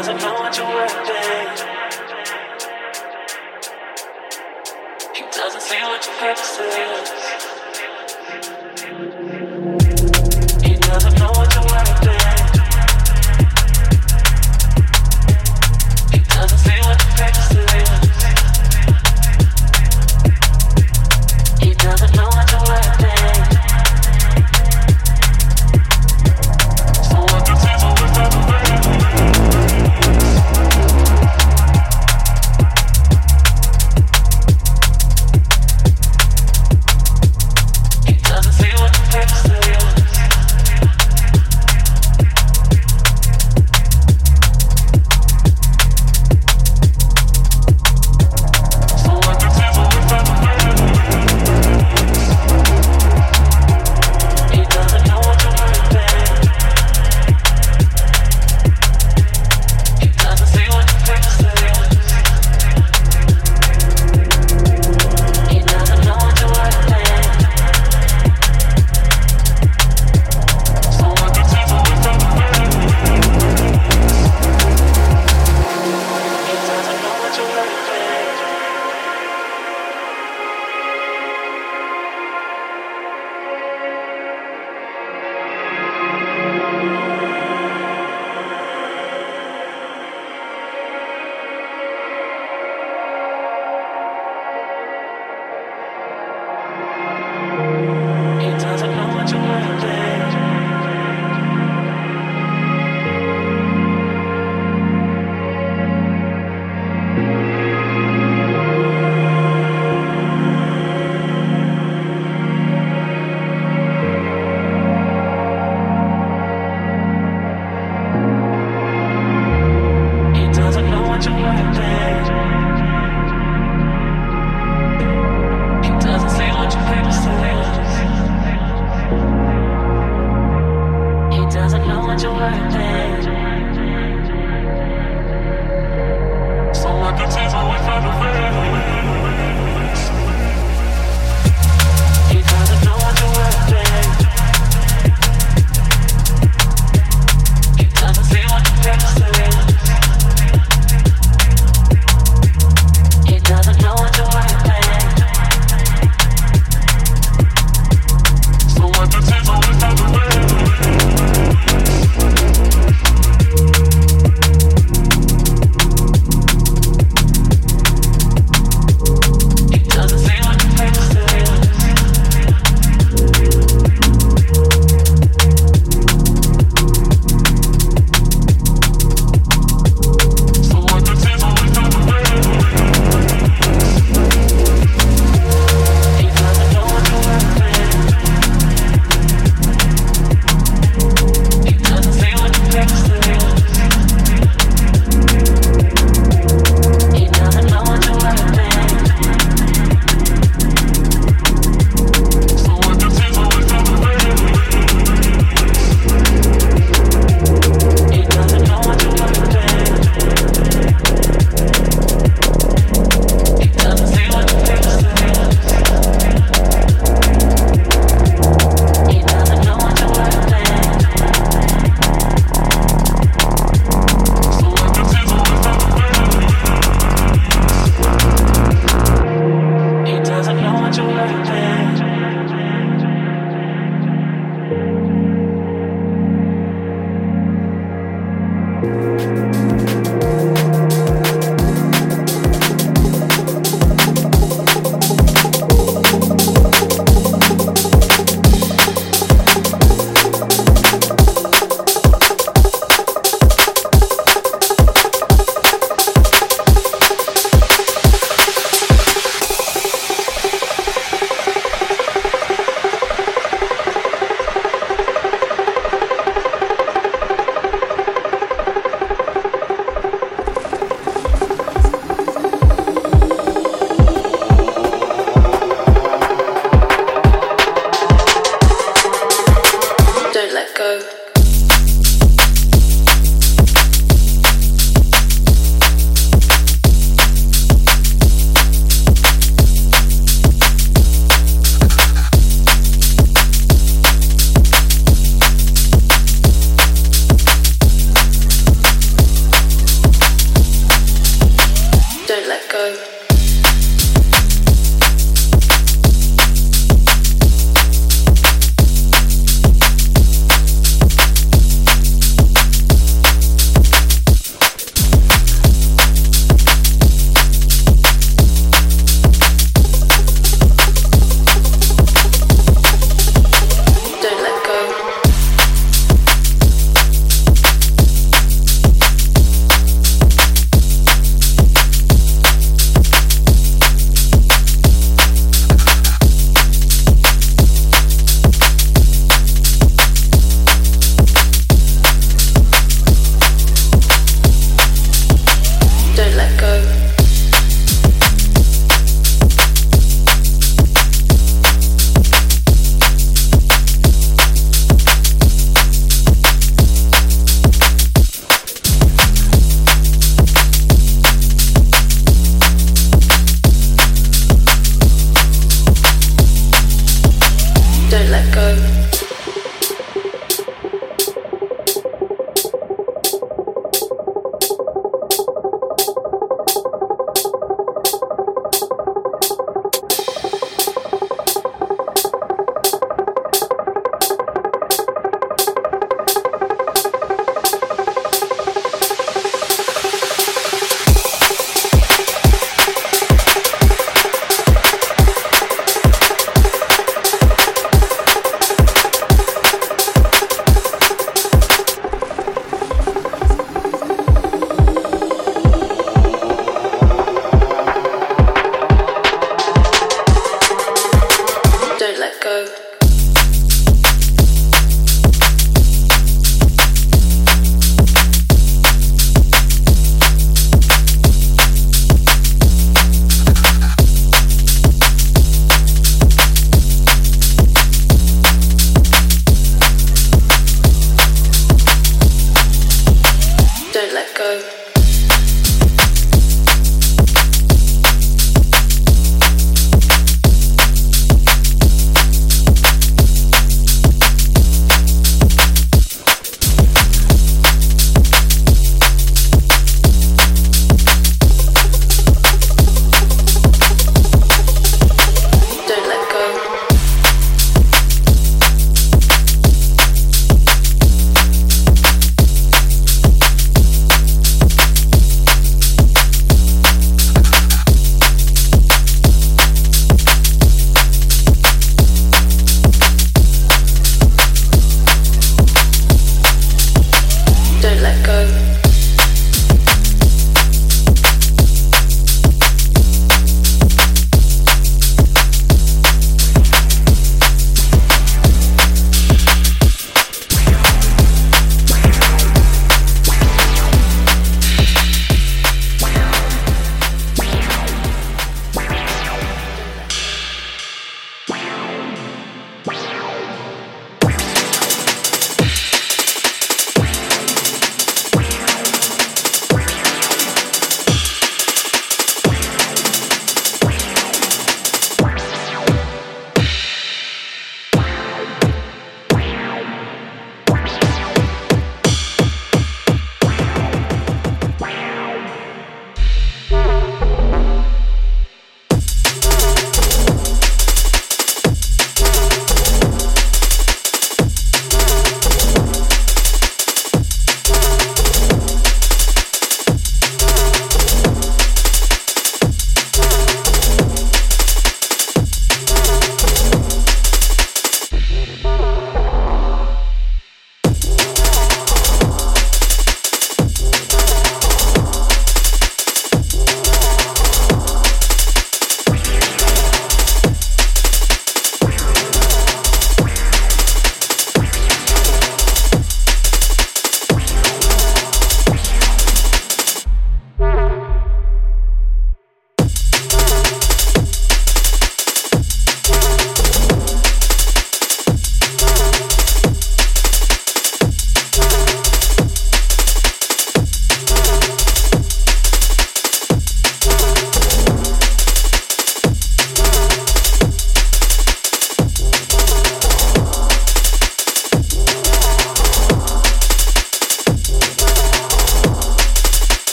Doesn't know what you're worth He doesn't see what you have to say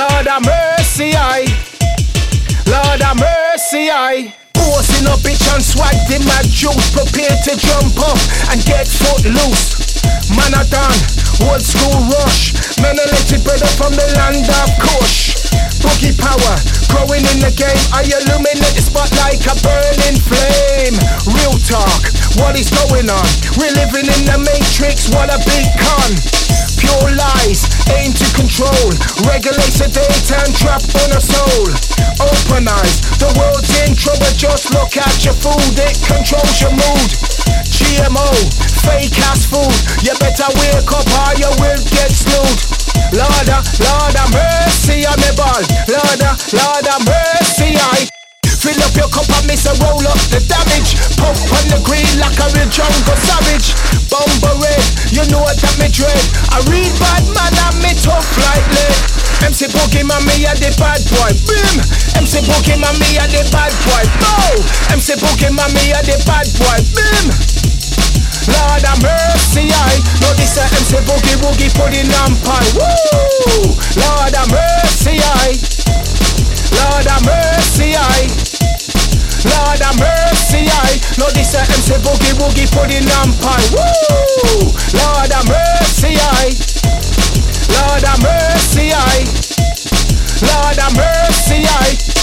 Lord have mercy, I. Lord have mercy, I. Forcing a bitch and swag in my juice. Prepare to jump up and get foot loose. Man a done, old school rush. Men elected brother from the land of Kush. Boogie power, growing in the game. I illuminate the spot like a burning flame. Real talk, what is going on? We're living in the matrix, what a big con. Pure lies, aim to control. Regulates the daytime trap on a soul. Open eyes, the world's in trouble. Just look at your food, it controls your mood. GMO, fake ass food. You better wake up or you will get slewed. Lorda, ah, Lorda, mercy on me ball. Lorda, ah, Lorda, mercy I. Fill up your cup and miss a roll up the damage. Pump on the green like a real jungle savage. Bomber red, you know what that me dread. I read bad man and me tough like lead. MC Boogie man, me a the bad boy. Boom. MC Boogie man, me a the bad boy. Bow. MC Boogie man, me a the bad boy. Boom. Lord have mercy, I know this a MC Boogie Woogie pudding and pie. Woo! Lord have mercy, I. Lord have mercy, I. Lord have mercy, I know this uh, a MC Boogie Woogie pudding and pie. Woo! Lord have mercy, I. Lord have mercy, I. Lord have mercy, I.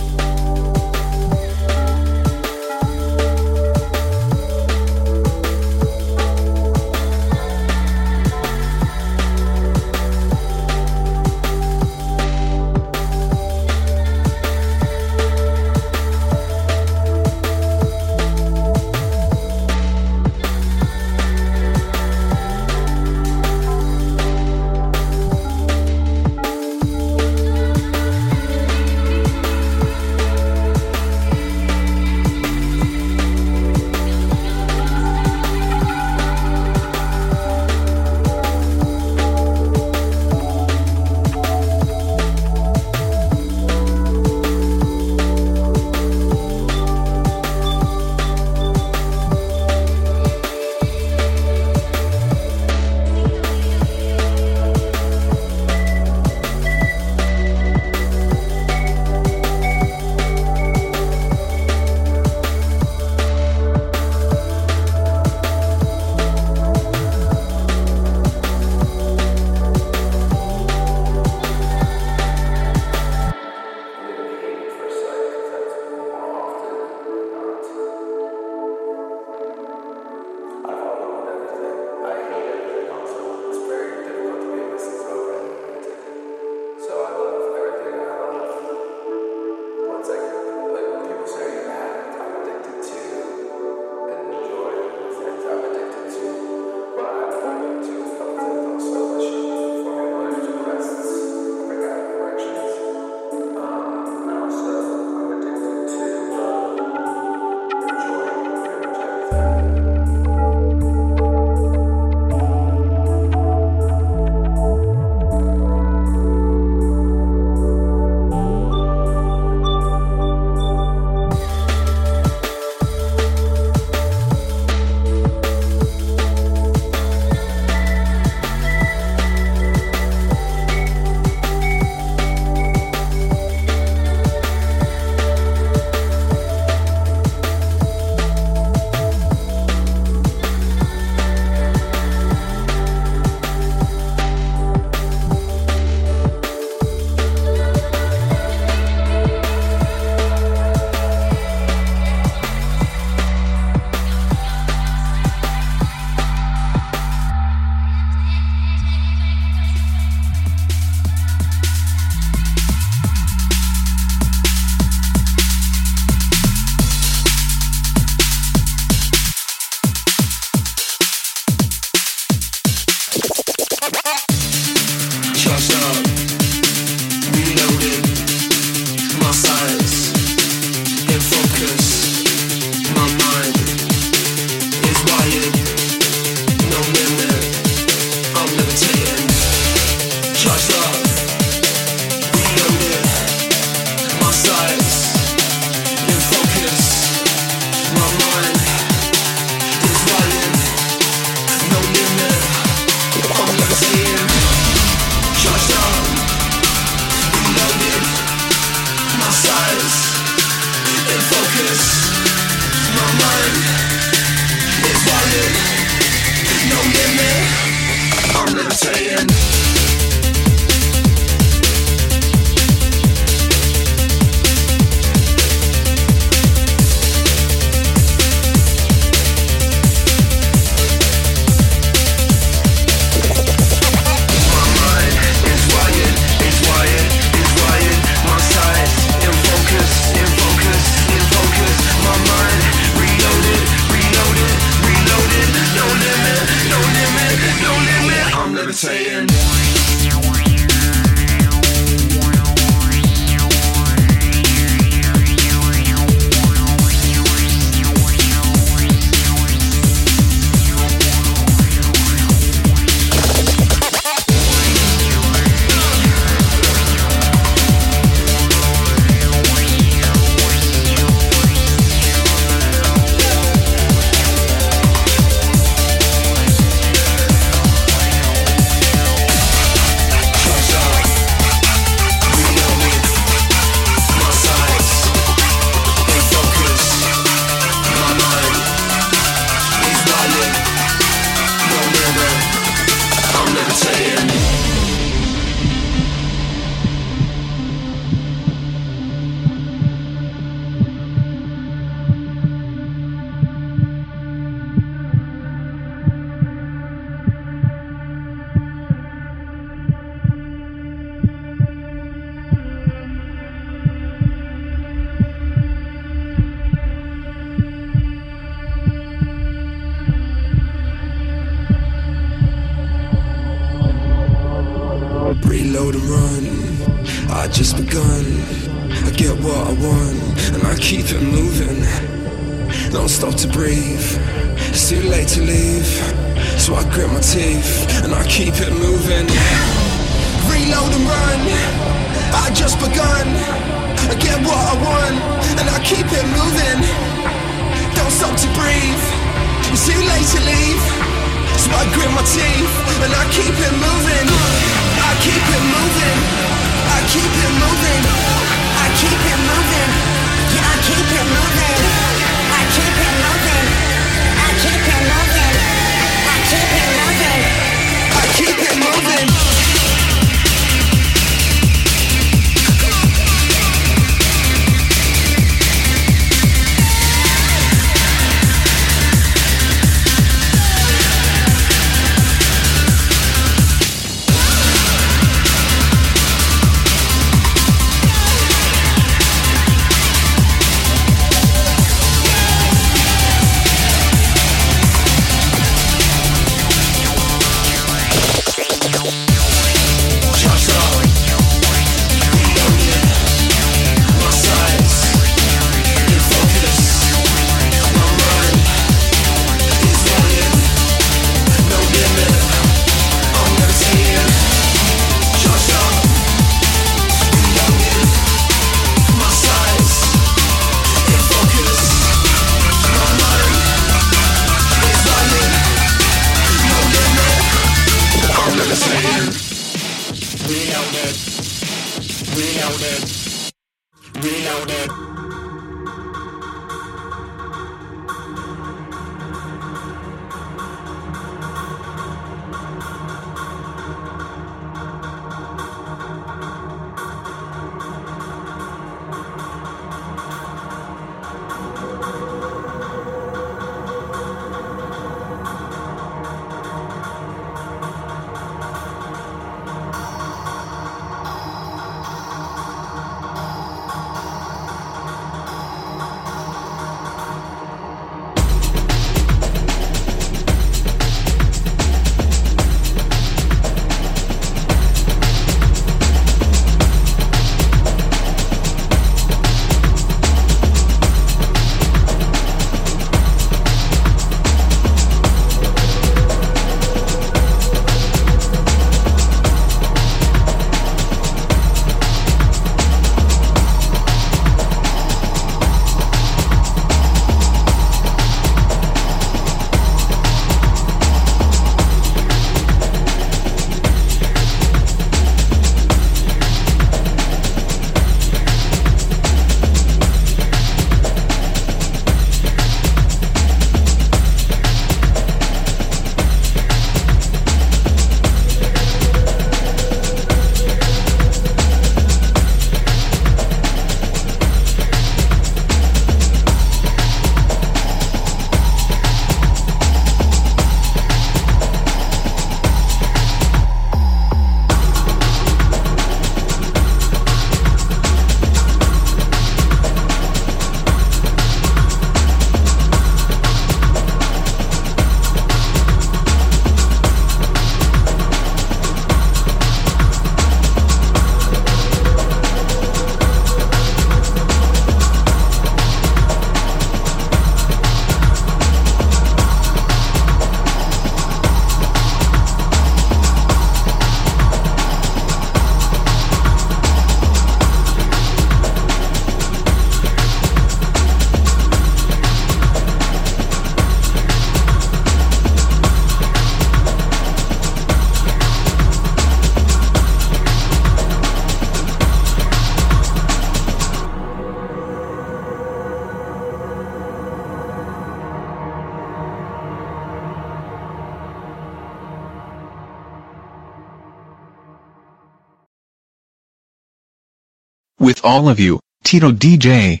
all of you, Tito DJ.